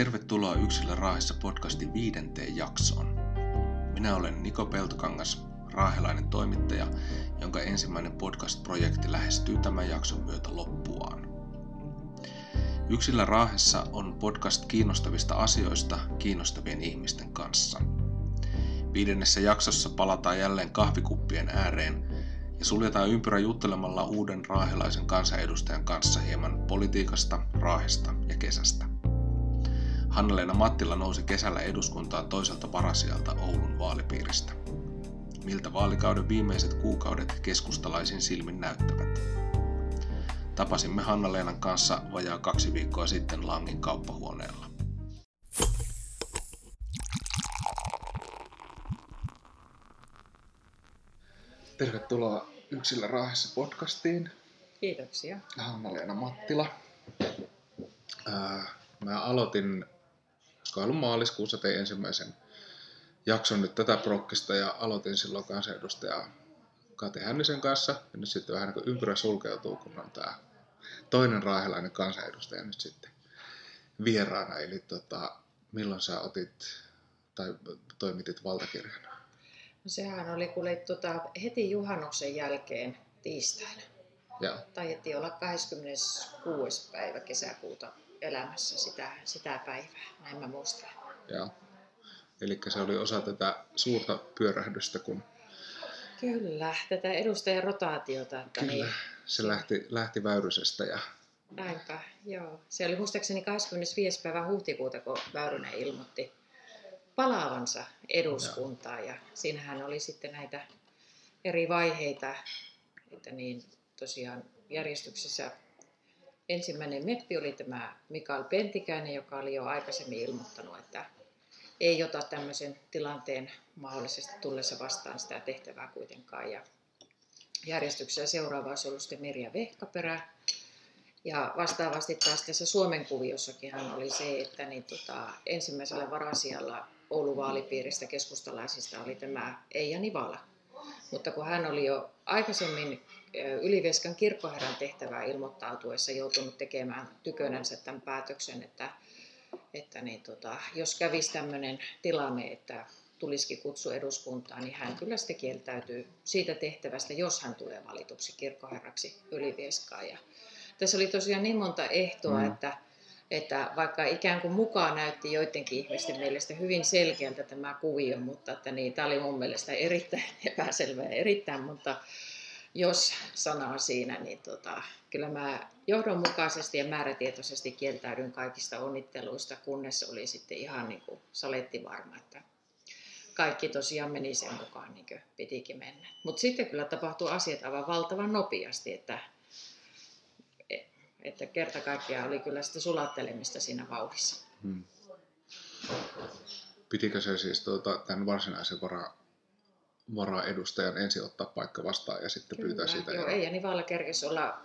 Tervetuloa Yksilö Raahessa podcastin viidenteen jaksoon. Minä olen Niko Peltokangas, raahelainen toimittaja, jonka ensimmäinen podcast-projekti lähestyy tämän jakson myötä loppuaan. Yksilö Raahessa on podcast kiinnostavista asioista kiinnostavien ihmisten kanssa. Viidennessä jaksossa palataan jälleen kahvikuppien ääreen ja suljetaan ympyrä juttelemalla uuden raahelaisen kansanedustajan kanssa hieman politiikasta, raahesta ja kesästä. Hanna-Leena Mattila nousi kesällä eduskuntaan toiselta varasijalta Oulun vaalipiiristä. Miltä vaalikauden viimeiset kuukaudet keskustalaisin silmin näyttävät? Tapasimme Hanna-Leenan kanssa vajaa kaksi viikkoa sitten Langin kauppahuoneella. Tervetuloa Yksillä Raahessa podcastiin. Kiitoksia. Hanna-Leena Mattila. Mä aloitin ollut maaliskuussa tein ensimmäisen jakson nyt tätä prokkista ja aloitin silloin kansanedustaja Kati Hännisen kanssa. Ja nyt sitten vähän niin ympyrä sulkeutuu, kun on tämä toinen raahelainen kansanedustaja nyt sitten vieraana. Eli tota, milloin sä otit tai toimitit valtakirjan? No sehän oli kuule tota, heti juhannuksen jälkeen tiistaina. Joo. Taidettiin olla 26. päivä kesäkuuta elämässä sitä, sitä päivää, näin mä muistan. Joo. Eli se oli osa tätä suurta pyörähdystä, kun... Kyllä, tätä edustajan rotaatiota. Että Kyllä, niin... se lähti, lähti Väyrysestä ja... Näinpä, joo. Se oli muistaakseni 25. päivä huhtikuuta, kun Väyrynen ilmoitti palaavansa eduskuntaan. Ja siinähän oli sitten näitä eri vaiheita, että niin tosiaan järjestyksessä ensimmäinen meppi oli tämä Mikael Pentikäinen, joka oli jo aikaisemmin ilmoittanut, että ei ota tämmöisen tilanteen mahdollisesti tullessa vastaan sitä tehtävää kuitenkaan. Ja järjestyksessä seuraava olisi ollut sitten Mirja Vehkaperä. Ja vastaavasti taas tässä Suomen kuviossakin oli se, että niin tota, ensimmäisellä varasijalla Oulun vaalipiiristä keskustalaisista oli tämä Eija Nivala. Mutta kun hän oli jo aikaisemmin Ylivieskan kirkkoherran tehtävää ilmoittautuessa joutunut tekemään tykönänsä tämän päätöksen, että, että niin tota, jos kävisi tämmöinen tilanne, että tulisikin kutsu eduskuntaan, niin hän kyllä sitten kieltäytyy siitä tehtävästä, jos hän tulee valituksi kirkkoherraksi Ylivieskaan. Ja tässä oli tosiaan niin monta ehtoa, mm. että, että vaikka ikään kuin mukaan näytti joidenkin ihmisten mielestä hyvin selkeältä tämä kuvio, mutta että niin, tämä oli mun mielestä erittäin epäselvä ja erittäin monta jos sanaa siinä, niin tota, kyllä mä johdonmukaisesti ja määrätietoisesti kieltäydyn kaikista onnitteluista, kunnes oli sitten ihan niin kuin saletti varma, että kaikki tosiaan meni sen mukaan niin kuin pitikin mennä. Mutta sitten kyllä tapahtuu asiat aivan valtavan nopeasti, että, että kerta kaikkiaan oli kyllä sitä sulattelemista siinä vauhdissa. Hmm. Pitikö se siis tuota, tämän varsinaisen vara varaedustajan ensin ottaa paikka vastaan ja sitten Kyllä, pyytää siitä. Joo, ei, ja Nivalla kerkesi olla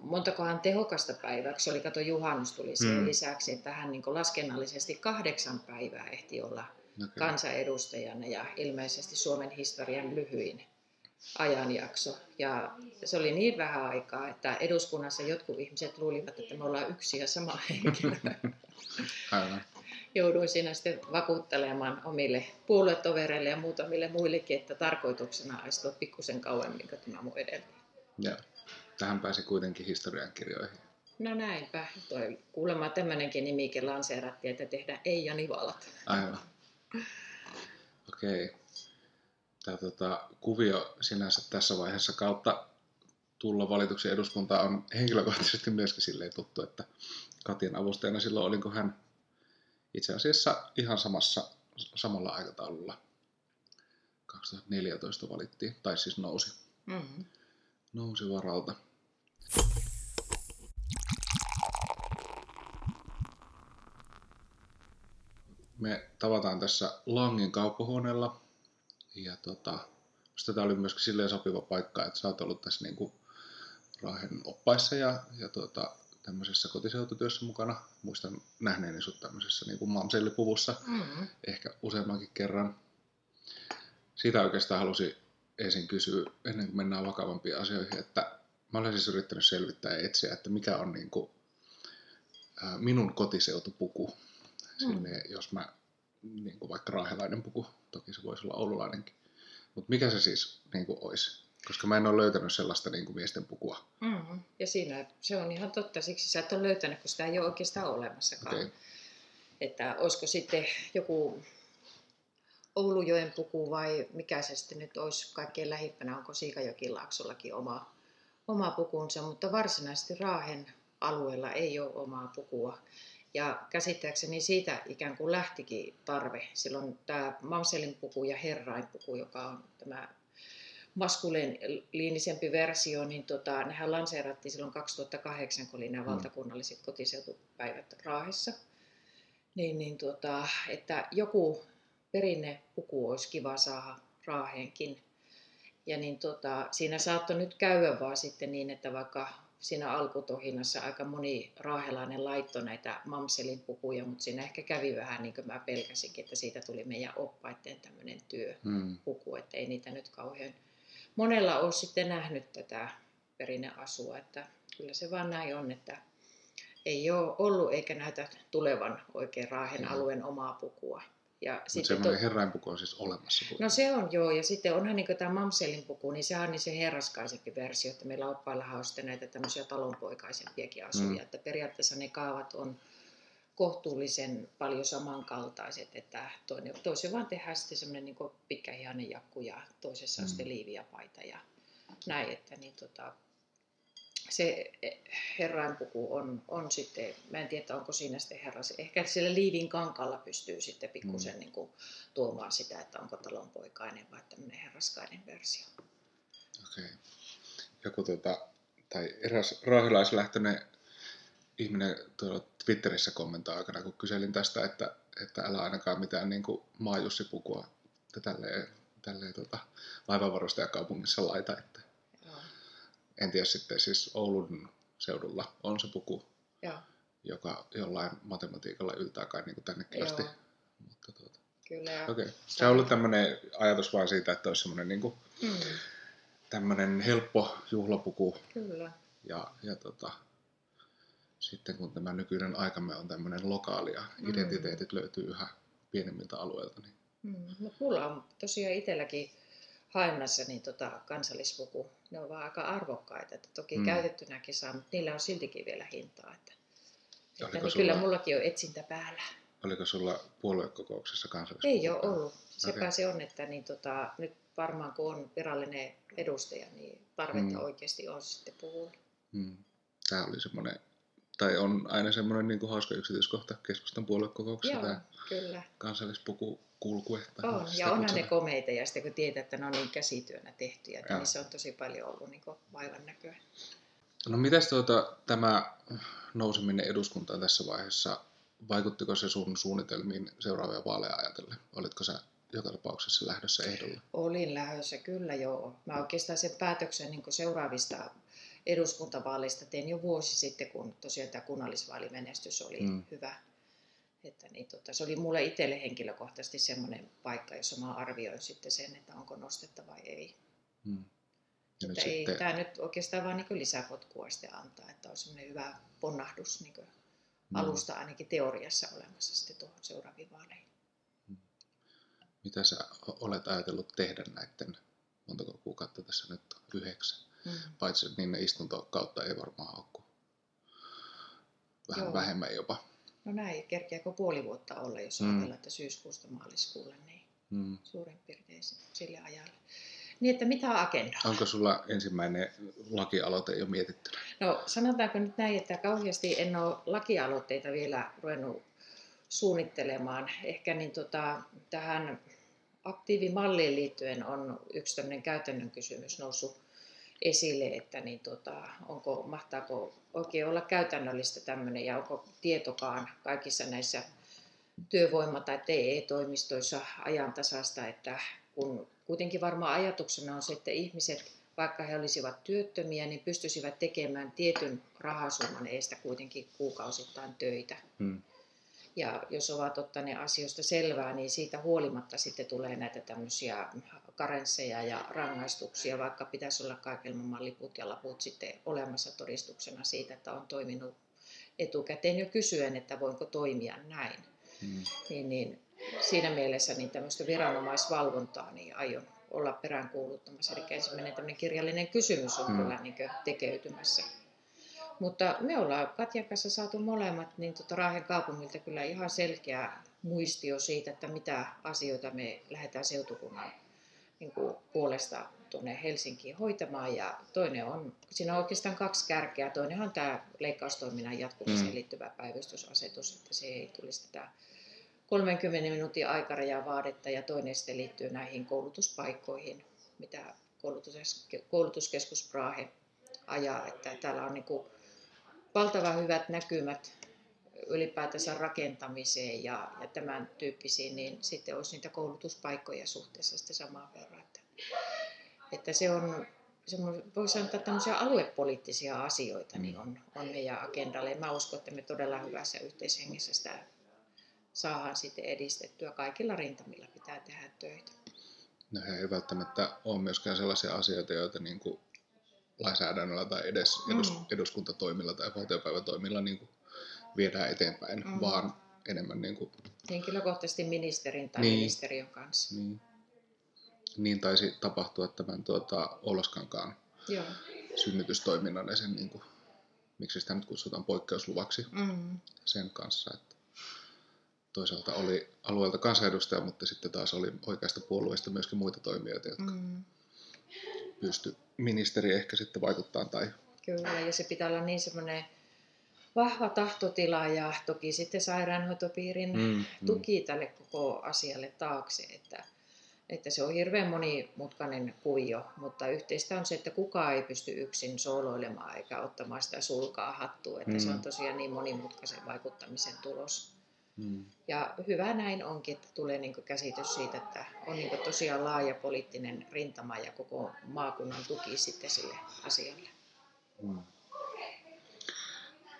montakohan tehokasta päivää, se oli, kato juhannus tuli siihen hmm. lisäksi, että hän niin laskennallisesti kahdeksan päivää ehti olla okay. kansanedustajana ja ilmeisesti Suomen historian lyhyin ajanjakso. Ja se oli niin vähän aikaa, että eduskunnassa jotkut ihmiset luulivat, että me ollaan yksi ja sama henkilö. Aivan jouduin siinä sitten vakuuttelemaan omille puoluetovereille ja muutamille muillekin, että tarkoituksena olisi tuo pikkusen kauemmin kuin tämä mun edeltäjä. Joo. Tähän pääsi kuitenkin historiankirjoihin. No näinpä. Toi, kuulemma tämmöinenkin nimike lanseerattiin, että tehdään Eija Nivalat. Aivan. Okei. Okay. Tämä tota, kuvio sinänsä tässä vaiheessa kautta tulla valituksi eduskuntaan on henkilökohtaisesti myöskin silleen tuttu, että Katian avustajana silloin olin, kun hän itse asiassa ihan samassa, samalla aikataululla 2014 valittiin, tai siis nousi, mm-hmm. nousi varalta. Me tavataan tässä Langin kauppahuoneella, ja tota, tämä oli myöskin silleen sopiva paikka, että sä oot ollut tässä niinku Raahen oppaissa ja, ja tota, tämmöisessä kotiseututyössä mukana. Muistan nähneeni sut tämmöisessä niin kuin mamsellipuvussa mm-hmm. ehkä useammankin kerran. Siitä oikeastaan halusin ensin kysyä, ennen kuin mennään vakavampiin asioihin, että mä olen siis yrittänyt selvittää ja etsiä, että mikä on niin kuin, ää, minun kotiseutupuku. mm. sinne, jos mä, niin kuin vaikka raahelainen puku, toki se voisi olla oululainenkin. Mutta mikä se siis niin kuin olisi? Koska mä en ole löytänyt sellaista niin kuin miesten pukua. Mm. Ja siinä se on ihan totta, siksi sä et ole löytänyt, kun sitä ei ole oikeastaan olemassakaan. Okay. Että olisiko sitten joku Oulujoen puku vai mikä se sitten nyt olisi kaikkein lähimpänä, onko Siikajokilaaksollakin oma, oma pukunsa, mutta varsinaisesti Raahen alueella ei ole omaa pukua. Ja käsittääkseni siitä ikään kuin lähtikin tarve. Silloin tämä Mamselin puku ja Herrain puku, joka on tämä maskuliinisempi versio, niin tota, nehän lanseerattiin silloin 2008, kun oli nämä mm. valtakunnalliset kotiseutupäivät Raahessa. Niin, niin tota, että joku perinnepuku olisi kiva saada Raaheenkin. Ja niin tota, siinä saattoi nyt käydä vaan sitten niin, että vaikka siinä alkutohinnassa aika moni raahelainen laittoi näitä mamselin pukuja, mutta siinä ehkä kävi vähän niin kuin mä pelkäsinkin, että siitä tuli meidän oppaiden tämmöinen työpuku, hmm. että ei niitä nyt kauhean monella ole sitten nähnyt tätä perinneasua, että kyllä se vaan näin on, että ei ole ollut eikä näytä tulevan oikein Raahen hmm. alueen omaa pukua. Ja Mutta semmoinen to... herrainpuku on siis olemassa. No se on joo, ja sitten onhan niin tämä Mamselin puku, niin sehän on niin se herraskaisempi versio, että meillä oppaillahan on sitten näitä tämmöisiä talonpoikaisempiakin asuja, mm. että periaatteessa ne kaavat on kohtuullisen paljon samankaltaiset, että toinen, toisen vaan tehdään sitten semmoinen niin pitkähihainen jakku ja toisessa mm. on sitten liiviapaita ja näin, että niin tota, se herrainpuku on, on sitten, mä en tiedä onko siinä sitten herras, ehkä sillä liivin kankalla pystyy sitten pikkusen mm. niin kuin, tuomaan sitä, että onko talonpoikainen vai tämmöinen herraskainen versio. Okei. Okay. Joku tota, tai eräs raahilaislähtöinen ihminen tuolla Twitterissä kommentoi aikana, kun kyselin tästä, että, että älä ainakaan mitään niin kuin maajussipukua tälleen, tälleen tota, laivanvarustajakaupungissa laita, että en tiedä sitten siis Oulun seudulla on se puku, Joo. joka jollain matematiikalla yltää kai niin tännekin asti. Mutta tuota. Kyllä. Okay. Se on ollut tämmöinen ajatus vaan siitä, että olisi semmoinen niin kuin, mm. tämmöinen helppo juhlapuku. Kyllä. Ja, ja tota, sitten kun tämä nykyinen aikamme on tämmöinen lokaali ja mm. identiteetit löytyy yhä pienemmiltä alueilta. Niin... Mm. Mutta mulla on tosiaan itselläkin haennassa niin tota, kansallispuku, ne on vaan aika arvokkaita. Että toki mm. käytettynäkin saa, mutta niillä on siltikin vielä hintaa. Että, että niin sulla, kyllä mullakin on etsintä päällä. Oliko sulla puoluekokouksessa kansallispuku? Ei ole ollut. Sepä okay. se on, että niin tota, nyt varmaan kun on virallinen edustaja, niin tarvetta mm. oikeasti on sitten puhua. Mm. Tämä oli semmoinen, tai on aina semmoinen niin kuin hauska yksityiskohta keskustan puoluekokouksessa. Joo, tämä kyllä. Kansallispuku kulkuehta. On, ja onhan ne komeita, ja sitten kun tietää, että ne on niin käsityönä tehtyjä, että niissä on tosi paljon ollut niin vaivan näköä. No mitäs tuota, tämä nouseminen eduskuntaan tässä vaiheessa, vaikuttiko se sun suunnitelmiin seuraavia vaaleja ajatellen? Olitko sä joka tapauksessa lähdössä ehdolla? Olin lähdössä, kyllä joo. Mä oikeastaan sen päätöksen niin seuraavista eduskuntavaaleista tein jo vuosi sitten, kun tosiaan tämä kunnallisvaalimenestys oli mm. hyvä että niin, tota, se oli mulle itselle henkilökohtaisesti semmoinen paikka, jossa mä arvioin sitten sen, että onko nostetta vai ei. Hmm. Ja ei sitten... tämä nyt oikeastaan vaan niin lisäpotkua sitten antaa, että on semmoinen hyvä ponnahdus niin hmm. alusta ainakin teoriassa olemassa sitten tuohon seuraaviin vaaleihin. Hmm. Mitä sä olet ajatellut tehdä näiden, montako kuukautta tässä nyt on? Yhdeksän. Hmm. Paitsi niin ne istuntokautta ei varmaan ole vähän Joo. vähemmän jopa. No näin, kerkeäkö puoli vuotta olla, jos mm. ajatellaan, että syyskuusta maaliskuulle, niin mm. suurin piirtein sille ajalle. Niin, että mitä agendaa? Onko sulla ensimmäinen lakialoite jo mietitty? No sanotaanko nyt näin, että kauheasti en ole lakialoitteita vielä ruvennut suunnittelemaan. Ehkä niin tota, tähän aktiivimalliin liittyen on yksi tämmöinen käytännön kysymys noussut esille, että niin tota, onko, mahtaako oikein olla käytännöllistä tämmöinen ja onko tietokaan kaikissa näissä työvoima- tai TE-toimistoissa ajantasasta, että kun kuitenkin varmaan ajatuksena on se, että ihmiset, vaikka he olisivat työttömiä, niin pystyisivät tekemään tietyn rahasumman eestä kuitenkin kuukausittain töitä. Hmm. Ja jos ovat ottaneet asioista selvää, niin siitä huolimatta sitten tulee näitä tämmöisiä karensseja ja rangaistuksia, vaikka pitäisi olla kaikilla liput ja laput sitten olemassa todistuksena siitä, että on toiminut etukäteen jo kysyen, että voinko toimia näin. Mm. Niin, niin, siinä mielessä niin tämmöistä viranomaisvalvontaa niin aion olla peräänkuuluttamassa. Eli ensimmäinen tämmöinen kirjallinen kysymys on mm. kyllä niin tekeytymässä. Mutta me ollaan Katjan kanssa saatu molemmat niin tota Raahen kaupungilta kyllä ihan selkeä muistio siitä, että mitä asioita me lähdetään seutukunnan niin kuin puolesta tuonne Helsinkiin hoitamaan. Ja toinen on, siinä on oikeastaan kaksi kärkeä. Toinen on tämä leikkaustoiminnan jatkumiseen mm. liittyvä päivystysasetus, että se ei tulisi tätä 30 minuutin aikarajaa vaadetta ja toinen sitten liittyy näihin koulutuspaikkoihin, mitä koulutuskeskus Prahe ajaa. Että täällä on niin kuin valtavan hyvät näkymät ylipäätänsä rakentamiseen ja, ja tämän tyyppisiin, niin sitten olisi niitä koulutuspaikkoja suhteessa sitten samaan verran. Että, että se on, voi sanoa, että tämmöisiä aluepoliittisia asioita niin on, on meidän agendalle. Mä uskon, että me todella hyvässä yhteishengessä sitä saadaan sitten edistettyä. Kaikilla rintamilla pitää tehdä töitä. No ei välttämättä ole myöskään sellaisia asioita, joita niin kuin lainsäädännöllä tai edes edus, mm. eduskuntatoimilla tai valtiopäivätoimilla niin kuin viedään eteenpäin, mm. vaan enemmän niin kuin... Henkilökohtaisesti ministerin tai niin, ministeriön kanssa. Niin, niin taisi tapahtua tämän tuota, Oulaskankaan Joo. synnytystoiminnan ja sen, niin kuin, miksi sitä nyt kutsutaan poikkeusluvaksi mm. sen kanssa. Että toisaalta oli alueelta kansanedustaja, mutta sitten taas oli oikeasta puolueesta myöskin muita toimijoita, jotka mm. pysty ministeri ehkä sitten vaikuttaa tai... Kyllä, ja se pitää olla niin semmoinen vahva tahtotila ja toki sitten sairaanhoitopiirin mm, mm. tuki tälle koko asialle taakse, että, että se on hirveän monimutkainen kuvio, mutta yhteistä on se, että kukaan ei pysty yksin sooloilemaan eikä ottamaan sitä sulkaa hattua, että mm. se on tosiaan niin monimutkaisen vaikuttamisen tulos. Mm. Ja hyvä näin onkin, että tulee niin käsitys siitä, että on niin tosiaan laaja poliittinen rintama ja koko maakunnan tuki sitten sille asialle. Mm.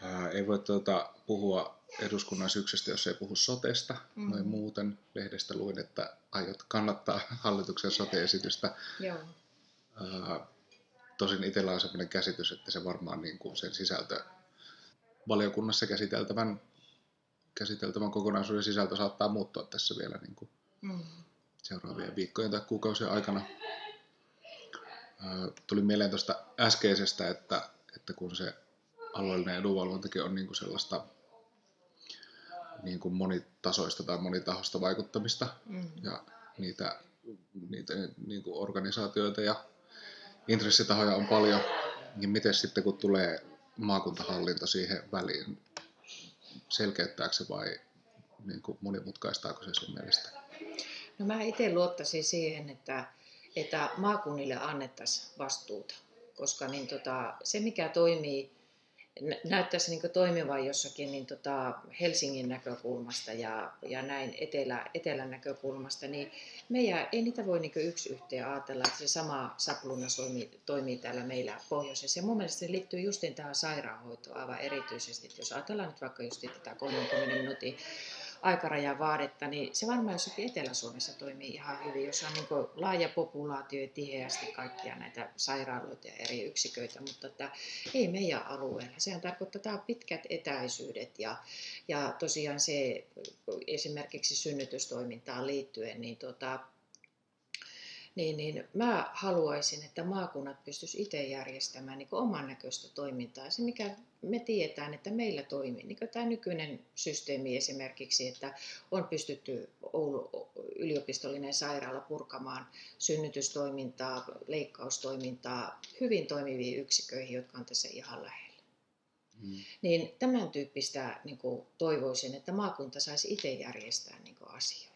Ää, ei voi tuota, puhua eduskunnan syksystä, jos ei puhu sotesta. Mm. Noin muuten lehdestä luin, että aiot kannattaa hallituksen sote-esitystä. Joo. Ää, tosin itsellä on sellainen käsitys, että se varmaan niin kuin sen sisältö valiokunnassa käsiteltävän käsiteltävän kokonaisuuden sisältö saattaa muuttua tässä vielä niin kuin mm. seuraavien viikkojen tai kuukausien aikana. Tuli mieleen tuosta äskeisestä, että, että kun se alueellinen edunvalvontakin on niin kuin sellaista niin kuin monitasoista tai monitahosta vaikuttamista mm. ja niitä, niitä niin kuin organisaatioita ja intressitahoja on paljon, niin miten sitten kun tulee maakuntahallinto siihen väliin, selkeyttääkö se vai niin kuin monimutkaistaako se sun mielestä? No mä itse luottaisin siihen, että, että maakunnille annettaisiin vastuuta, koska niin tota, se mikä toimii näyttäisi niin toimivan jossakin niin tota Helsingin näkökulmasta ja, ja näin etelä, etelän näkökulmasta, niin meidän, ei niitä voi niin yksi yhteen ajatella, että se sama sapluna toimii, toimii täällä meillä pohjoisessa. Ja mun mielestä se liittyy justiin tähän sairaanhoitoon aivan erityisesti. Että jos ajatellaan nyt vaikka just tätä 30 minuutin aikarajan vaadetta, niin se varmaan jossakin Etelä-Suomessa toimii ihan hyvin, jos on niin laaja populaatio ja tiheästi kaikkia näitä sairaaloita ja eri yksiköitä, mutta että ei meidän alueella. Sehän tarkoittaa pitkät etäisyydet ja, ja tosiaan se esimerkiksi synnytystoimintaan liittyen, niin tota, niin, niin mä haluaisin, että maakunnat pystyisivät itse järjestämään niin oman näköistä toimintaa. Se, mikä me tiedetään, että meillä toimii, niin tämä nykyinen systeemi esimerkiksi, että on pystytty Oulu yliopistollinen sairaala purkamaan synnytystoimintaa, leikkaustoimintaa hyvin toimiviin yksiköihin, jotka on tässä ihan lähellä. Hmm. Niin tämän tyyppistä niin kuin, toivoisin, että maakunta saisi itse järjestää niin kuin, asiaa.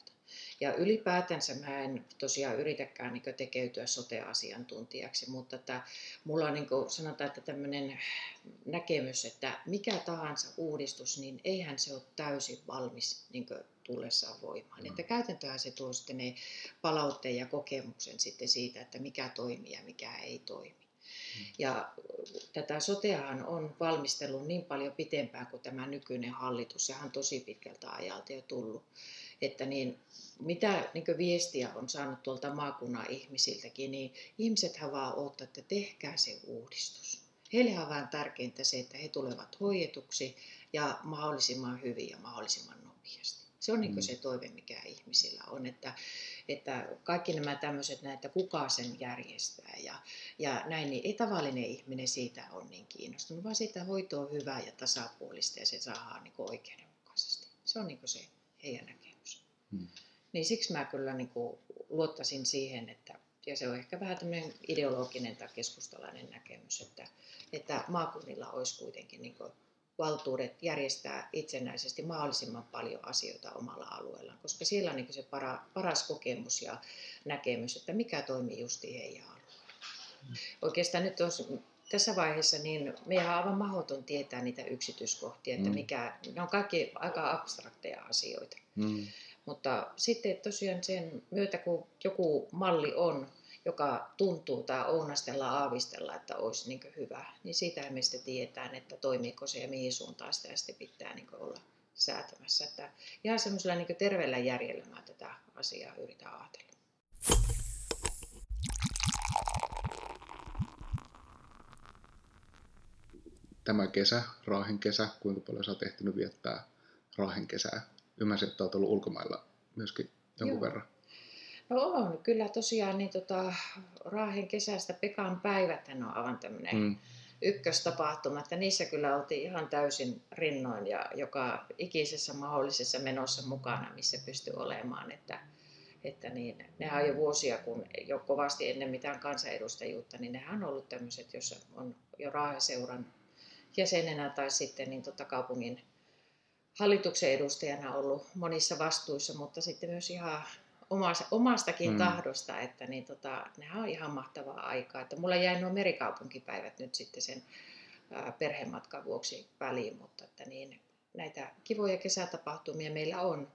Ja ylipäätänsä mä en tosiaan yritäkään niin tekeytyä sote-asiantuntijaksi, mutta että mulla on niin sanotaan, että tämmöinen näkemys, että mikä tahansa uudistus, niin eihän se ole täysin valmis niin tullessaan voimaan. Mm. Että käytäntöhän se tuo sitten ne palautteen ja kokemuksen sitten siitä, että mikä toimii ja mikä ei toimi. Mm. Ja tätä soteahan on valmistellut niin paljon pitempään kuin tämä nykyinen hallitus. Sehän on tosi pitkältä ajalta jo tullut että niin, mitä niin viestiä on saanut tuolta maakunnan ihmisiltäkin, niin ihmisethän vaan odottaa, että tehkää se uudistus. Heille on vain tärkeintä se, että he tulevat hoidetuksi ja mahdollisimman hyvin ja mahdollisimman nopeasti. Se on niin Mm. se toive, mikä ihmisillä on, että, että kaikki nämä tämmöiset, näitä kuka sen järjestää ja, ja näin, niin ei tavallinen ihminen siitä ole niin kiinnostunut, vaan siitä hoito on hyvää ja tasapuolista ja se saadaan niin oikeudenmukaisesti. Se on niin se heidän näkemys. Mm. Niin siksi mä kyllä niin kuin luottaisin siihen, että, ja se on ehkä vähän tämmöinen ideologinen tai keskustalainen näkemys, että, että maakunnilla olisi kuitenkin niin kuin valtuudet järjestää itsenäisesti mahdollisimman paljon asioita omalla alueellaan, koska siellä on niin kuin se para, paras kokemus ja näkemys, että mikä toimii justi heidän alueella. Oikeastaan nyt olisi, tässä vaiheessa niin meidän on aivan mahdoton tietää niitä yksityiskohtia, että Mm. mikä, ne on kaikki aika abstrakteja asioita. Mm. Mutta sitten tosiaan sen myötä, kun joku malli on, joka tuntuu tai ounastella aavistella, että olisi niin hyvä, niin siitä me sitten tiedetään, että toimiiko se ja mihin suuntaan sitä sitten pitää niin olla säätämässä. Että ihan semmoisella niin terveellä järjellä mä tätä asiaa yritän ajatella. Tämä kesä, Raahen kesä, kuinka paljon sä oot ehtinyt viettää Raahen kesää? Ymmärsin, että oot ollut ulkomailla myöskin jonkun Joo. verran. No on, kyllä tosiaan niin tota, Raahen kesästä Pekan päivät on aivan tämmöinen Mm. ykköstapahtuma, että niissä kyllä oltiin ihan täysin rinnoin ja joka ikisessä mahdollisessa menossa mukana, missä pystyi olemaan. Että, että niin, nehän on jo vuosia, kun jo kovasti ennen mitään kansanedustajuutta, niin nehän on ollut tämmöiset, jossa on jo Raaheseuran jäsenenä tai sitten niin tota kaupungin hallituksen edustajana ollut monissa vastuissa, mutta sitten myös ihan omasta, omastakin Mm. mm. tahdosta, että niin tota, nehän on ihan mahtavaa aikaa. Että mulla jäi nuo merikaupunkipäivät nyt sitten sen ää, perhematkan vuoksi väliin, mutta että niin, näitä kivoja kesätapahtumia meillä on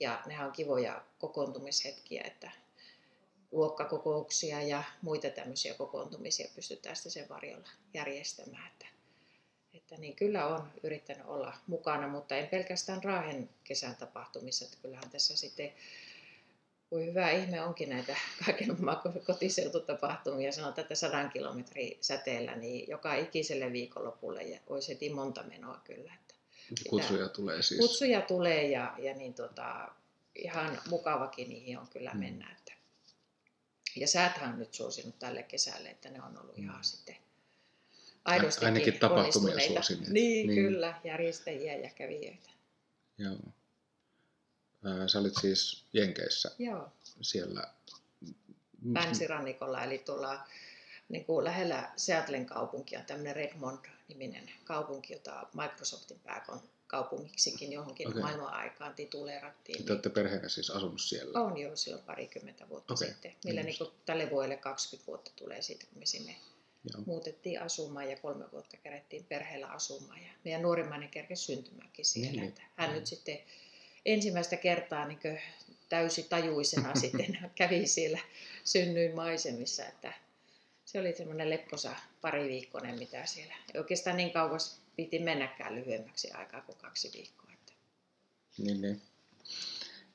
ja nehän on kivoja kokoontumishetkiä, että luokkakokouksia ja muita tämmöisiä kokoontumisia pystytään sitten sen varjolla järjestämään. Että, että niin kyllä on yrittänyt olla mukana, mutta en pelkästään Raahen kesän tapahtumissa, että kyllähän tässä sitten voi hyvä ihme onkin näitä kaiken kotiseututapahtumia, sanotaan, että sadan kilometrin säteellä, niin joka ikiselle viikonlopulle ja olisi heti monta menoa kyllä. Että Kutsuja tulee siis. kutsuja tulee ja, ja niin tota, ihan mukavakin niihin on kyllä Mm. mennä. Että. Ja sääthän on nyt suosinut tälle kesälle, että ne on ollut ihan Mm. sitten aidosti ainakin tapahtumia suosineet. Niin, Niin. niin, kyllä, järjestäjiä ja kävijöitä. Joo. Sä olit siis Jenkeissä Joo, siellä. länsirannikolla, eli tuolla niin kuin lähellä Seattlen kaupunkia, tämmöinen Redmond-niminen kaupunki, jota Microsoftin pääkaupungiksikin johonkin Okei. okay. maailman aikaan tituleerattiin. Te olette perheenä siis asunut siellä. On jo silloin parikymmentä vuotta okay. sitten. Millä niin niin kuin tälle vuodelle 20 vuotta tulee siitä, kun me sinne Joo. muutettiin asumaan ja kolme vuotta kerättiin perheellä asumaan. Ja meidän nuorimmainen kerkesi syntymäänkin siellä. Niin, Että hän niin. nyt sitten ensimmäistä kertaa niin täysi tajuisena sitten kävi siellä synnyin maisemissa. Että se oli semmoinen lepposa pariviikkoinen, mitä siellä. Oikeastaan niin kauas piti mennäkään lyhyemmäksi aikaa kuin kaksi viikkoa. Että Niin, niin.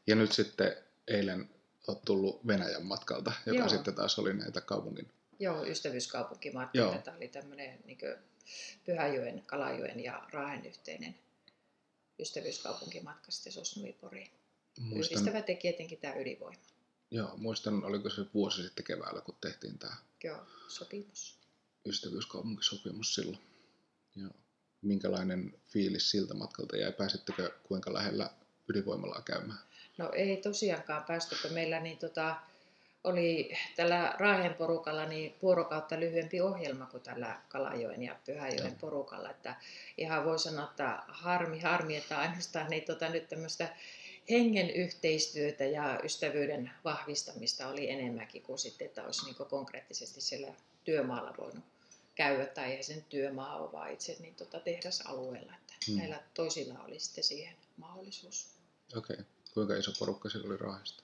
Ja nyt sitten eilen olet tullut Venäjän matkalta, joka Joo. sitten taas oli näitä kaupungin. Joo, ystävyyskaupunkimatka. Joo. Tämä oli tämmöinen niin Pyhäjoen, Kalajoen ja Raahen yhteinen ystävyyskaupunkimatka sitten Sosnoviporiin. Muistan, Yhdistävä tekijä tietenkin tämä ydinvoima. joo, muistan, oliko se vuosi sitten keväällä, kun tehtiin tämä Joo, sopimus. ystävyyskaupunkisopimus silloin. Joo. Minkälainen fiilis siltä matkalta jäi? Pääsittekö kuinka lähellä ydinvoimalaa käymään? No ei tosiaankaan päästy, kun meillä niin tota, oli tällä Raahen porukalla niin vuorokautta lyhyempi ohjelma kuin tällä Kalajoen ja Pyhäjoen porukalla. Että ihan voi sanoa, että harmi, harmi, että ainoastaan niin tota, nyt tämmöistä hengen yhteistyötä ja ystävyyden vahvistamista oli enemmänkin kuin sitten, että olisi niin konkreettisesti siellä työmaalla voinut käydä, tai ei sen työmaa ole, vaan itse niin tota tehdasalueella. Että Hmm. hmm. näillä toisilla oli sitten siihen mahdollisuus. Okei. Okay. Kuinka iso porukka siellä oli Raahesta?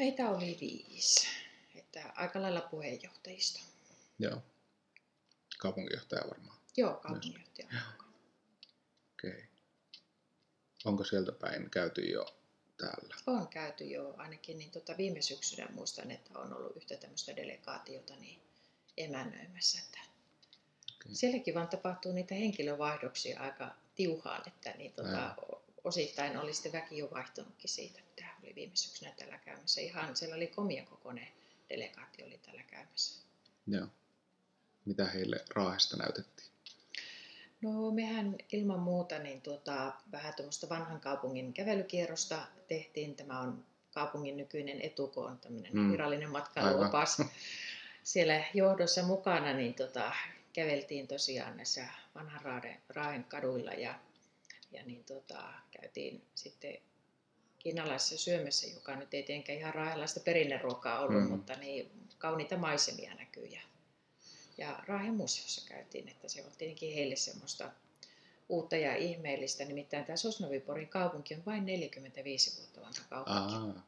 Meitä oli viisi, että aika lailla puheenjohtajista. Joo. Kaupunginjohtaja varmaan. Joo, kaupunginjohtaja. Okei. Okay. Onko sieltä päin käyty jo täällä? On käyty jo ainakin niin tota viime syksynä muistan, että on ollut yhtä tämmöistä delegaatiota niin emännöimässä. Että Okei. Sielläkin vaan tapahtuu niitä henkilövaihdoksia aika tiuhaan, että niin tota, osittain oli sitten väki jo vaihtunutkin siitä, mitä oli viime syksynä täällä käymässä. Ihan siellä oli komia kokoinen delegaatio oli täällä käymässä. Joo. Mitä heille Raahesta näytettiin? No mehän ilman muuta niin tuota, vähän tuommoista vanhan kaupungin kävelykierrosta tehtiin. Tämä on kaupungin nykyinen etuko, on tämmöinen mm. virallinen matkailuopas. Siellä johdossa mukana niin tota, käveltiin tosiaan näissä vanhan Raahen kaduilla ja, ja niin tota, käytiin sitten kiinalaisessa syömässä, joka nyt ei tietenkään ihan raahelaista perinneruokaa ollut, mm. mutta niin kauniita maisemia näkyy. Ja, ja Raahen museossa käytiin, että se on tietenkin heille semmoista uutta ja ihmeellistä. Nimittäin tämä Sosnoviporin kaupunki on vain 45 vuotta vanha kaupunki. Aa.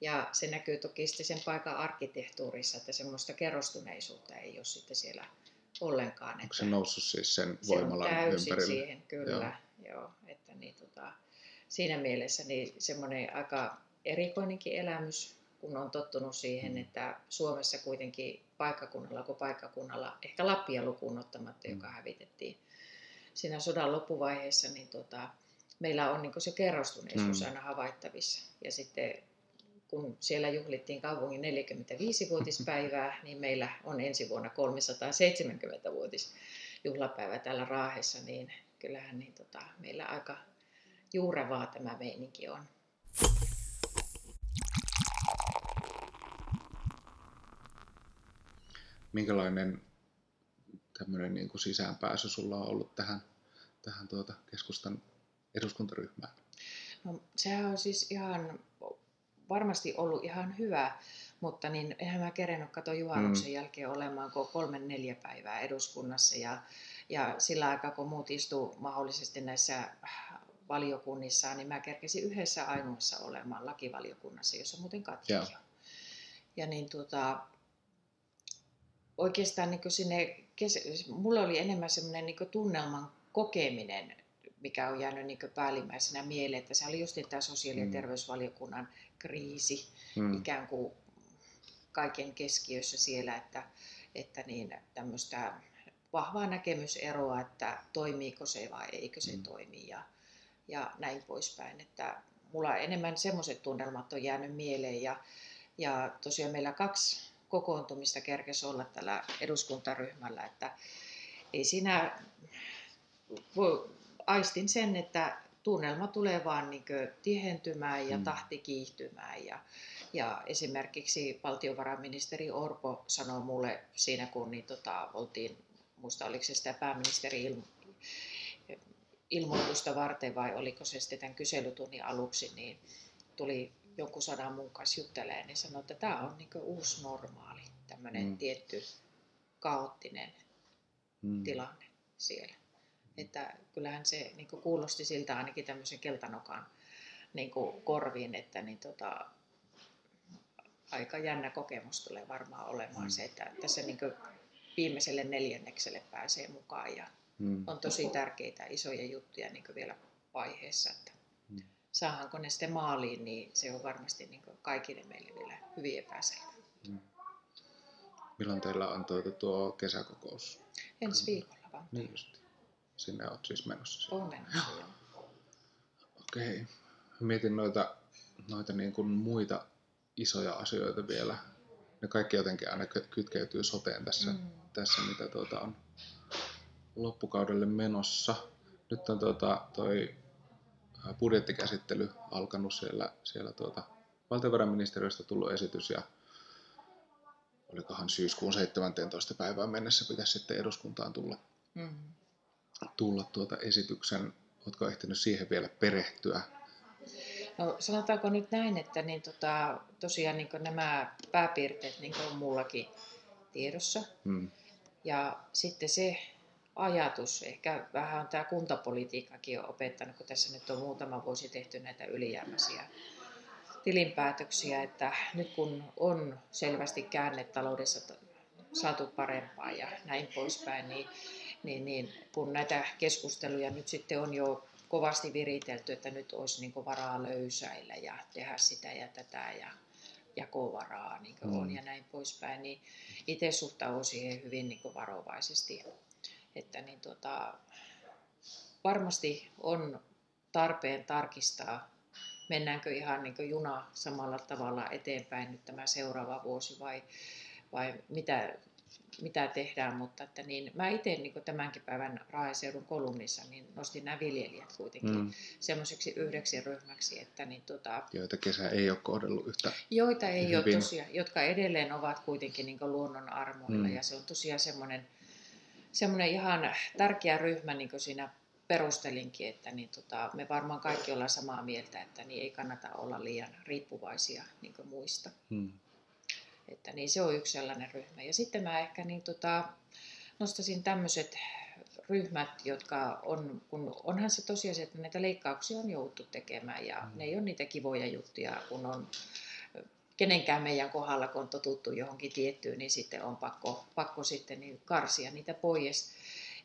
Ja se näkyy toki sitten sen paikan arkkitehtuurissa, että semmoista kerrostuneisuutta ei ole sitten siellä ollenkaan. Onko se noussut siis sen voimalan se on täysin ympärille? siihen, kyllä. Joo. Joo, että niin, tota, siinä mielessä niin semmoinen aika erikoinenkin elämys, kun on tottunut siihen, mm. että Suomessa kuitenkin paikkakunnalla kuin paikkakunnalla, ehkä Lappia lukuun ottamatta, mm. joka hävitettiin siinä sodan loppuvaiheessa, niin tota, meillä on niin se kerrostuneisuus mm. aina havaittavissa. Ja sitten kun siellä juhlittiin kaupungin 45-vuotispäivää, niin meillä on ensi vuonna 370-vuotisjuhlapäivä täällä Raahessa, niin kyllähän niin tota, meillä aika juurevaa tämä meininki on. Minkälainen tämmöinen niin kuin sisäänpääsy sulla on ollut tähän, tähän tuota keskustan eduskuntaryhmään? No, sehän on siis ihan varmasti ollut ihan hyvä, mutta niin eihän mä kerennyt katsoa juhannuksen mm. jälkeen olemaan kolme neljä päivää eduskunnassa ja, ja sillä aikaa kun muut istuu mahdollisesti näissä valiokunnissa, niin mä kerkesin yhdessä ainoassa olemaan lakivaliokunnassa, jossa muuten Katja on. Ja niin tuota, oikeastaan niin sinne, mulla oli enemmän semmoinen niin tunnelman kokeminen, mikä on jäänyt niin päällimmäisenä mieleen, että se oli just tämä sosiaali- ja mm. terveysvaliokunnan kriisi mm. ikään kuin kaiken keskiössä siellä, että, että niin tämmöistä vahvaa näkemyseroa, että toimiiko se vai eikö se mm. toimi ja, ja näin poispäin. Että mulla enemmän semmoiset tunnelmat on jäänyt mieleen ja, ja tosiaan meillä kaksi kokoontumista kerkesi olla tällä eduskuntaryhmällä, että ei siinä aistin sen, että tunnelma tulee vaan niin tihentymään ja mm. tahti kiihtymään. Ja, ja esimerkiksi valtiovarainministeri Orpo sanoi mulle siinä, kun niin tota, oltiin, muista oliko se sitä pääministeri ilmoitusta varten vai oliko se sitten tämän kyselytunnin aluksi, niin tuli jonkun sanan mun kanssa juttelemaan, niin sanoi, että tämä on niin uusi normaali, tämmöinen mm. tietty kaoottinen mm. tilanne siellä. Että kyllähän se niin kuulosti siltä ainakin tämmöisen keltanokan niin korviin, että niin tota, aika jännä kokemus tulee varmaan olemaan mm. se, että tässä niin viimeiselle neljännekselle pääsee mukaan ja mm. on tosi tärkeitä isoja juttuja niin vielä vaiheessa, että mm. saadaanko ne sitten maaliin, niin se on varmasti niin kaikille meille vielä hyvin epäselvä. Mm. Milloin teillä on tuo, tuo kesäkokous? Ensi viikolla vaan. Niin just sinne olet siis menossa. Olen menossa, joo. Okei. Okay. Mietin noita, noita niin kuin muita isoja asioita vielä. Ne kaikki jotenkin aina kytkeytyy soteen tässä, mm. tässä mitä tuota on loppukaudelle menossa. Nyt on tuota, toi budjettikäsittely alkanut siellä, siellä tuota, valtiovarainministeriöstä tullut esitys ja olikohan syyskuun 17. päivään mennessä pitäisi sitten eduskuntaan tulla, mm tulla tuota esityksen? Oletko ehtinyt siihen vielä perehtyä? No sanotaanko nyt näin, että niin tota, tosiaan niin nämä pääpiirteet niin on mullakin tiedossa. Hmm. Ja sitten se ajatus, ehkä vähän on tämä kuntapolitiikkakin on opettanut, kun tässä nyt on muutama vuosi tehty näitä ylijäämäisiä tilinpäätöksiä, että nyt kun on selvästi käänne taloudessa saatu parempaa ja näin poispäin, niin niin, niin kun näitä keskusteluja nyt sitten on jo kovasti viritelty, että nyt olisi niin varaa löysäillä ja tehdä sitä ja tätä ja jakovaraa niin mm. on ja näin poispäin, niin itse suhtaudun siihen hyvin niin varovaisesti. Että niin tota, varmasti on tarpeen tarkistaa, mennäänkö ihan niin juna samalla tavalla eteenpäin nyt tämä seuraava vuosi vai, vai mitä, mitä tehdään, mutta että niin, mä itse niin tämänkin päivän Raaheseudun kolumnissa niin nostin nämä viljelijät kuitenkin mm. semmoiseksi yhdeksi ryhmäksi, että niin tota, joita kesä ei ole kohdellut yhtä Joita ei hyvin. ole tosiaan, jotka edelleen ovat kuitenkin niin luonnon armoilla mm. ja se on tosiaan semmoinen, semmoinen ihan tärkeä ryhmä niin siinä perustelinkin, että niin tota, me varmaan kaikki ollaan samaa mieltä, että niin ei kannata olla liian riippuvaisia niin muista. Hmm. Että niin se on yksi sellainen ryhmä. Ja sitten mä ehkä niin tota, nostasin tämmöiset ryhmät, jotka on, kun onhan se tosiasia, että näitä leikkauksia on jouduttu tekemään ja hmm. ne ei ole niitä kivoja juttuja, kun on kenenkään meidän kohdalla, kun on totuttu johonkin tiettyyn, niin sitten on pakko, pakko sitten niin karsia niitä pois.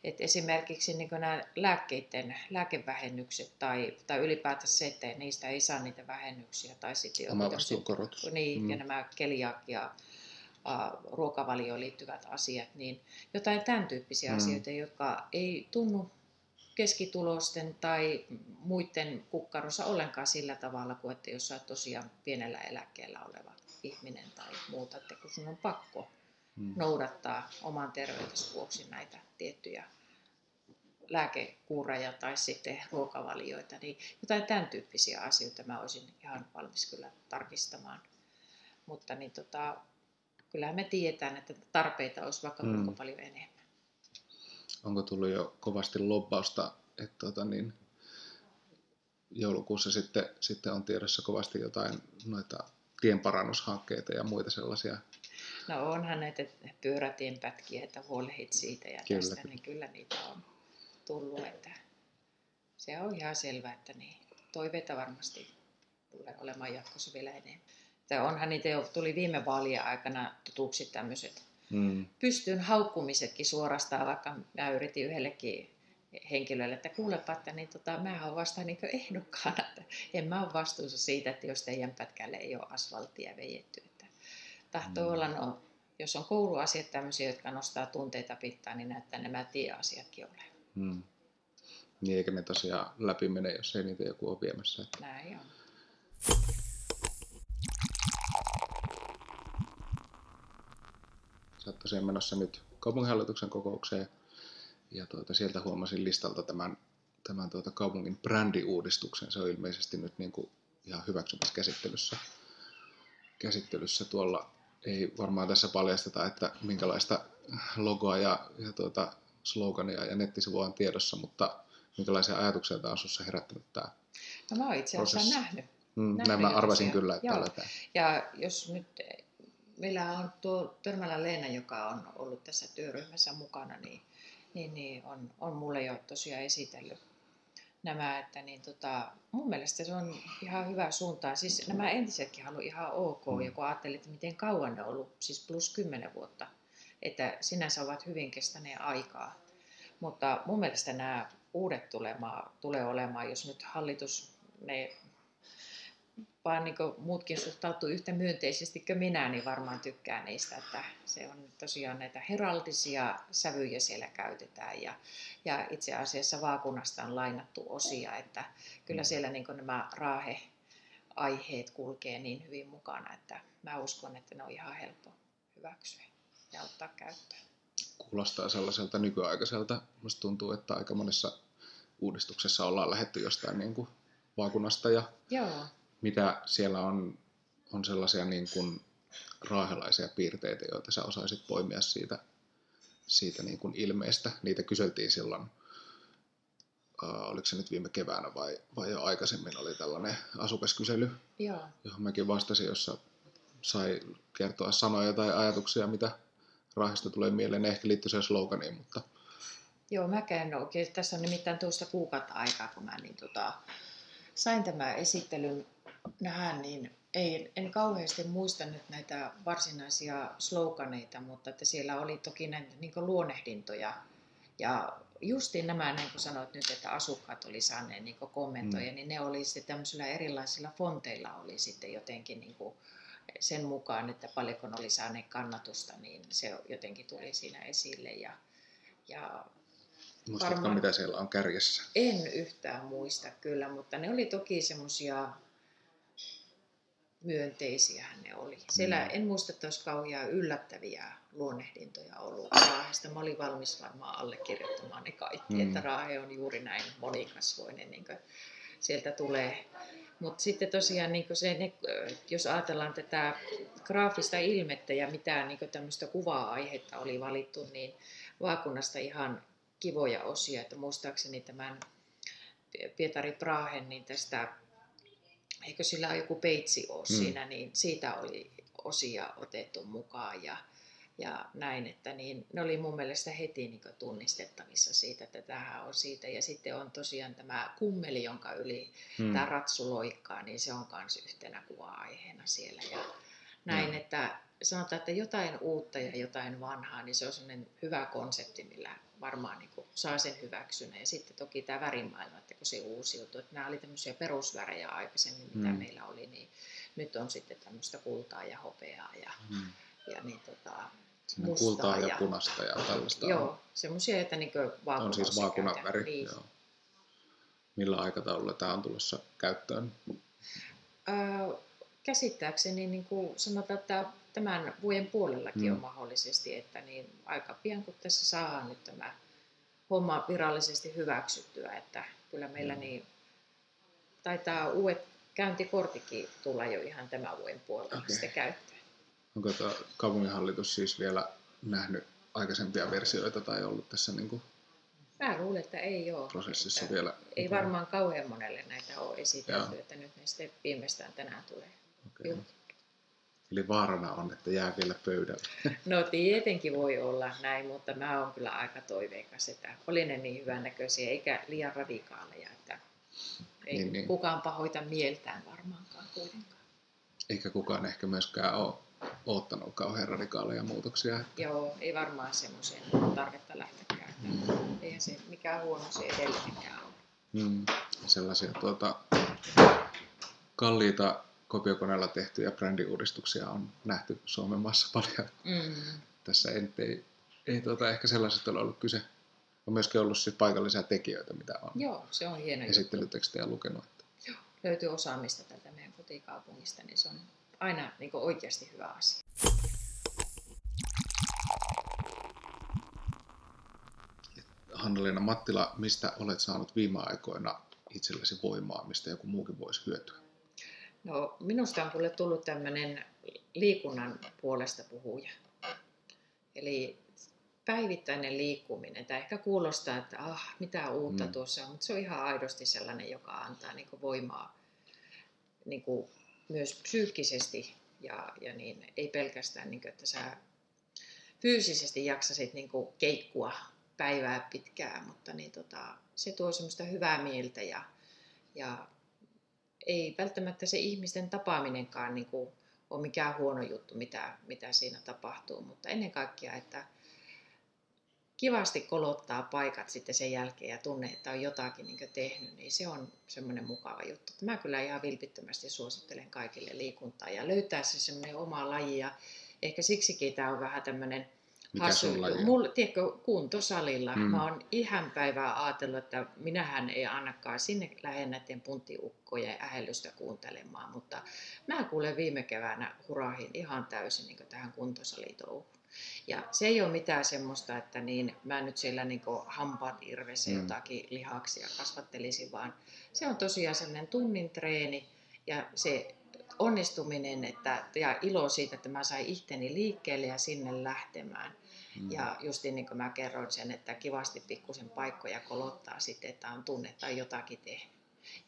Et esimerkiksi niin nämä lääkkeiden lääkevähennykset tai, tai ylipäätään se, että niistä ei saa niitä vähennyksiä. Tai sitten Omavastuukorot. Niin, mm. ja nämä keliakia ruokavalioon liittyvät asiat, niin jotain tämän tyyppisiä mm. asioita, jotka ei tunnu keskitulosten tai muiden kukkarossa ollenkaan sillä tavalla kuin, että jos olet tosiaan pienellä eläkkeellä oleva ihminen tai muuta, että kun sun on pakko hmm. noudattaa oman terveytesi vuoksi näitä tiettyjä lääkekuureja tai sitten ruokavalioita, niin jotain tämän tyyppisiä asioita mä olisin ihan valmis kyllä tarkistamaan. Mutta niin tota, kyllähän me tiedetään, että tarpeita olisi vaikka hmm. kuinka paljon enemmän. Onko tullut jo kovasti lobbausta, että tota niin, joulukuussa sitten, sitten on tiedossa kovasti jotain noita tienparannushankkeita ja muita sellaisia No onhan näitä pyörätienpätkiä, että huolehit siitä ja kyllä. tästä, niin kyllä niitä on tullut. Että se on ihan selvä, että niin, toiveita varmasti tulee olemaan jatkossa vielä enemmän. Että onhan niitä jo, tuli viime vaalien aikana tutuksi tämmöiset hmm. pystyn haukkumisetkin suorastaan, vaikka mä yritin yhdellekin henkilölle, että kuulepa, että niin tota, mä oon vasta niin ehdokkaana, että en mä ole vastuussa siitä, että jos teidän pätkälle ei ole asfalttia vejetty. Että tahtoo mm. olla, no, jos on kouluasiat tämmöisiä, jotka nostaa tunteita pitää, niin näyttää nämä tieasiatkin ole. Hmm. Niin eikä ne tosiaan läpi mene, jos ei niitä joku ole viemässä. Näin on. Sä oot tosiaan menossa nyt kaupunginhallituksen kokoukseen ja tuota, sieltä huomasin listalta tämän, tämän tuota kaupungin brändiuudistuksen. Se on ilmeisesti nyt niin kuin ihan hyväksymässä käsittelyssä, käsittelyssä tuolla. Ei varmaan tässä paljasteta, että minkälaista logoa ja, ja tuota, slogania ja nettisivua on tiedossa, mutta minkälaisia ajatuksia tämä on sinussa herättänyt tämä No mä oon itse asiassa nähnyt. Mm, nähnyt mä arvasin kyllä, että Joo. Ja jos nyt, meillä on tuo Törmälän Leena, joka on ollut tässä työryhmässä mukana, niin, niin, niin on, on mulle jo tosiaan esitellyt nämä, että niin tota, mun mielestä se on ihan hyvä suuntaan. Siis nämä entisetkin on ihan ok, mm. ja kun ajattelit, että miten kauan ne on ollut, siis plus 10 vuotta, että sinänsä ovat hyvin kestäneet aikaa. Mutta mun mielestä nämä uudet tulema, tulee olemaan, jos nyt hallitus, ne vaan niin muutkin suhtautuu yhtä myönteisesti kuin minä, niin varmaan tykkää niistä, että se on tosiaan näitä heraldisia sävyjä siellä käytetään ja, ja itse asiassa vaakunasta on lainattu osia, että kyllä mm. siellä niin nämä raahe-aiheet kulkee niin hyvin mukana, että mä uskon, että ne on ihan helppo hyväksyä ja ottaa käyttöön. Kuulostaa sellaiselta nykyaikaiselta. Minusta tuntuu, että aika monessa uudistuksessa ollaan lähetty jostain niin kuin vaakunasta ja Joo. Mitä siellä on, on sellaisia niin kuin raahelaisia piirteitä, joita sä osaisit poimia siitä, siitä niin kuin ilmeestä. Niitä kyseltiin silloin, äh, oliko se nyt viime keväänä vai, vai jo aikaisemmin oli tällainen asukaskysely, Joo. johon mäkin vastasin, jossa sai kertoa sanoja tai ajatuksia, mitä Raahesta tulee mieleen. Ne ehkä liittyy siihen sloganiin, mutta... Joo, mäkään oikein. Tässä on nimittäin tuosta kuukautta aikaa, kun mä niin, tota, sain tämän esittelyn nähdä, niin ei, en kauheasti muista nyt näitä varsinaisia sloganeita, mutta että siellä oli toki näitä niin luonehdintoja. Ja justiin nämä, niin kuin sanoit nyt, että asukkaat oli saaneet niin kommentoja, mm. niin ne oli sitten tämmöisillä erilaisilla fonteilla oli sitten jotenkin niin kuin, sen mukaan, että paljonko oli saaneet kannatusta, niin se jotenkin tuli siinä esille. Ja, ja Muistatko, varmaan- mitä siellä on kärjessä? En yhtään muista kyllä, mutta ne oli toki semmoisia myönteisiä ne oli. Siellä Mm. en muista, että olisi kauhean yllättäviä luonnehdintoja ollut Raahesta. Mä olin valmis varmaan allekirjoittamaan ne kaikki, Mm. että Raahe on juuri näin monikasvoinen, niin kuin sieltä tulee. Mutta sitten tosiaan niin se, ne, jos ajatellaan tätä graafista ilmettä ja mitä niin tämmöistä kuvaa-aihetta oli valittu, niin vaakunnasta ihan kivoja osia. Että muistaakseni tämän Pietari Prahen, niin tästä, eikö sillä ole joku peitsi ole Mm. siinä, niin siitä oli osia otettu mukaan ja, ja näin, että niin, ne oli mun mielestä heti niin tunnistettavissa siitä, että tämähän on siitä. Ja sitten on tosiaan tämä kummeli, jonka yli Hmm. tämä ratsu loikkaa, niin se on myös yhtenä kuva-aiheena siellä. Ja näin, Mm. että sanotaan, että jotain uutta ja jotain vanhaa, niin se on sellainen hyvä konsepti, millä varmaan niin kuin saa sen hyväksynä. Ja sitten toki tämä värimaailma, että kun se uusiutuu, että nämä oli tämmöisiä perusvärejä aikaisemmin, mitä Mm. meillä oli, niin nyt on sitten tämmöistä kultaa ja hopeaa ja, Hmm. ja niin tota, mustaa kultaa ja, ja- punaista ja tällaista. joo, semmoisia, että niin on siis vaakunan väri. Niin. Joo. Millä aikataululla tämä on tulossa käyttöön? Öö, käsittääkseni niin kuin sanotaan, että tämän vuoden puolellakin Mm. on mahdollisesti, että niin aika pian kun tässä saadaan nyt tämä homma virallisesti hyväksyttyä, että kyllä meillä Mm. niin taitaa uudet käyntikortikin tulla jo ihan tämän vuoden puolella Okei. sitten käyttöön. Onko tämä kaupunginhallitus siis vielä nähnyt aikaisempia versioita tai ollut tässä niin kuin Mä luulen, että ei ole. prosessissa että vielä? Ei varmaan kauhean monelle näitä ole esitelty, Joo. että nyt ne sitten viimeistään tänään tulee. Joo. Eli vaarana on, että jää vielä pöydällä. No tietenkin voi olla näin, mutta mä oon kyllä aika toiveikas, että oli ne niin hyvännäköisiä eikä liian radikaaleja, että ei Niin, niin, kukaan pahoita mieltään varmaankaan kuitenkaan. Eikä kukaan ehkä myöskään ole oottanut kauhean radikaaleja muutoksia. Joo, ei varmaan semmoiseen tarvetta lähtekään. että Eihän se mikään huono se edellinenkään ole. Mm. Sellaisia tuota, kalliita kopiokoneella tehtyjä brändiuudistuksia on nähty Suomen maassa paljon. Mm. Tässä ei, ei, ei tuota, ehkä sellaisesta ole ollut kyse. On myöskin ollut siis paikallisia tekijöitä, mitä on Joo, se on hieno esittelytekstejä lukenut. Että Löytyy osaamista tältä meidän kotikaupungista, niin se on aina niin oikeasti hyvä asia. Hanna-Leena Mattila, mistä olet saanut viime aikoina itsellesi voimaa, mistä joku muukin voisi hyötyä? No, minusta on kuule tullut tämmöinen liikunnan puolesta puhuja. Eli päivittäinen liikkuminen. Tämä ehkä kuulostaa, että ah, mitä uutta Mm. tuossa on, mutta se on ihan aidosti sellainen, joka antaa niin voimaa niin myös psyykkisesti ja, ja niin, ei pelkästään, niin kuin, että sä fyysisesti jaksasit niin keikkua päivää pitkään, mutta niin tota, se tuo semmoista hyvää mieltä ja, ja ei välttämättä se ihmisten tapaaminenkaan niin kuin ole mikään huono juttu, mitä, mitä siinä tapahtuu, mutta ennen kaikkea, että kivasti kolottaa paikat sitten sen jälkeen ja tunne, että on jotakin niin tehnyt, niin se on semmoinen mukava juttu. Mä kyllä ihan vilpittömästi suosittelen kaikille liikuntaa ja löytää se semmoinen oma laji ja ehkä siksikin tämä on vähän tämmöinen Mikä sun laji on? Mulla, tiedätkö, kuntosalilla. Mm. Mä oon ihan päivää ajatellut, että minähän ei annakaan sinne lähde näiden punttiukkojen ähellystä kuuntelemaan, mutta mä kuulen viime keväänä hurahin ihan täysin niin tähän kuntosalituuhun. Ja se ei ole mitään semmoista, että niin, mä nyt siellä niin hampaat irvessä Mm. mm. jotakin lihaksia kasvattelisin, vaan se on tosiaan semmoinen tunnin treeni ja se onnistuminen että, ja ilo siitä, että mä sain itteni liikkeelle ja sinne lähtemään. Mm. Ja justiin niin kuin mä kerroin sen, että kivasti pikkusen paikkoja kolottaa sitten, että on tunne, on jotakin tehnyt.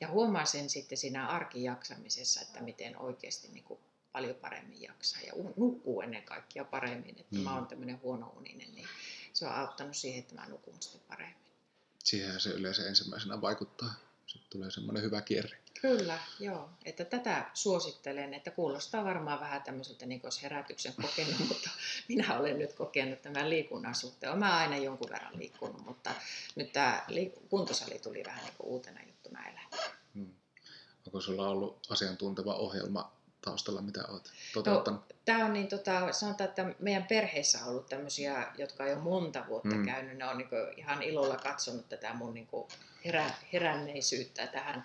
Ja huomaa sen sitten siinä arkijaksamisessa, että miten oikeasti niin kuin paljon paremmin jaksaa ja nukkuu ennen kaikkea paremmin. Että Mm. mä oon tämmöinen huono uninen, niin se on auttanut siihen, että mä nukun sitten paremmin. Siihen se yleensä ensimmäisenä vaikuttaa. Sitten tulee semmoinen hyvä kierre. Kyllä, joo. Että tätä suosittelen, että kuulostaa varmaan vähän tämmöiseltä niin kuin olisi herätyksen kokenut, mutta minä olen nyt kokenut tämän liikunnan suhteen. Olen aina jonkun verran liikkunut, mutta nyt tämä kuntosali tuli vähän niin kuin uutena juttu näillä. Mm. Onko sulla ollut asiantunteva ohjelma taustalla, mitä olet toteuttanut? No, tämä on niin, tota, sanotaan, että meidän perheessä on ollut tämmöisiä, jotka on jo monta vuotta mm. käynyt. Ne on niin ihan ilolla katsonut tätä mun niin herä, heränneisyyttä tähän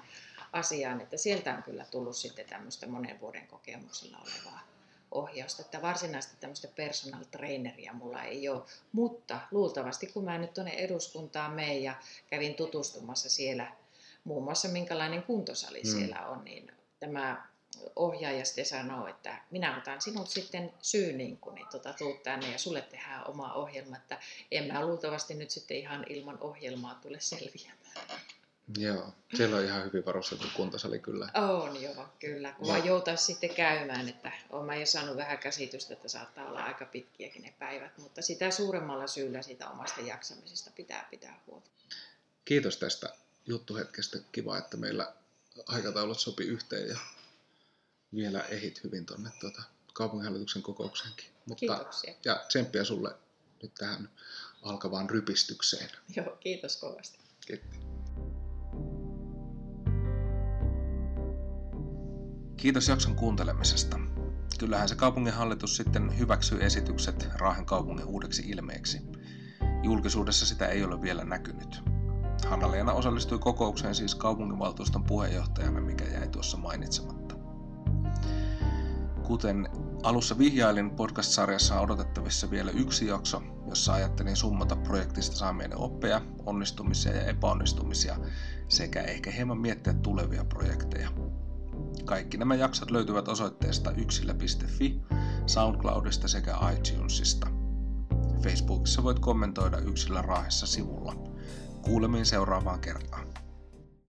asiaan, että sieltä on kyllä tullut sitten tämmöistä monen vuoden kokemuksella olevaa ohjausta, että varsinaista tämmöistä personal traineria mulla ei ole, mutta luultavasti kun mä nyt tuonne eduskuntaan menen ja kävin tutustumassa siellä muun muassa minkälainen kuntosali hmm. siellä on, niin tämä ohjaaja sitten sanoo, että minä otan sinut sitten syyniin, niin kun niin tota, tuut tänne ja sulle tehdään oma ohjelma, että en mä luultavasti nyt sitten ihan ilman ohjelmaa tule selviämään. Joo, siellä on ihan hyvin varustettu kuntosali kyllä. On joo, kyllä. Kun vaan joutaisi sitten käymään, että olen mä jo saanut vähän käsitystä, että saattaa olla aika pitkiäkin ne päivät, mutta sitä suuremmalla syyllä siitä omasta jaksamisesta pitää pitää huolta. Kiitos tästä juttuhetkestä. Kiva, että meillä aikataulut sopi yhteen ja vielä ehit hyvin tuonne tuota, kaupunginhallituksen kokoukseenkin. Mutta, Kiitoksia. Ja tsemppiä sulle nyt tähän alkavaan rypistykseen. Joo, kiitos kovasti. Kiitos. Kiitos jakson kuuntelemisesta. Kyllähän se kaupunginhallitus sitten hyväksyy esitykset Raahen kaupungin uudeksi ilmeeksi. Julkisuudessa sitä ei ole vielä näkynyt. Hanna-Leena osallistui kokoukseen siis kaupunginvaltuuston puheenjohtajana, mikä jäi tuossa mainitsematta. Kuten alussa vihjailin, podcast-sarjassa on odotettavissa vielä yksi jakso, jossa ajattelin summata projektista saamieni oppeja, onnistumisia ja epäonnistumisia sekä ehkä hieman miettiä tulevia projekteja. Kaikki nämä jaksot löytyvät osoitteesta yksilä.fi, SoundCloudista sekä iTunesista. Facebookissa voit kommentoida Yksilä Raahessa sivulla. Kuulemiin seuraavaan kertaan.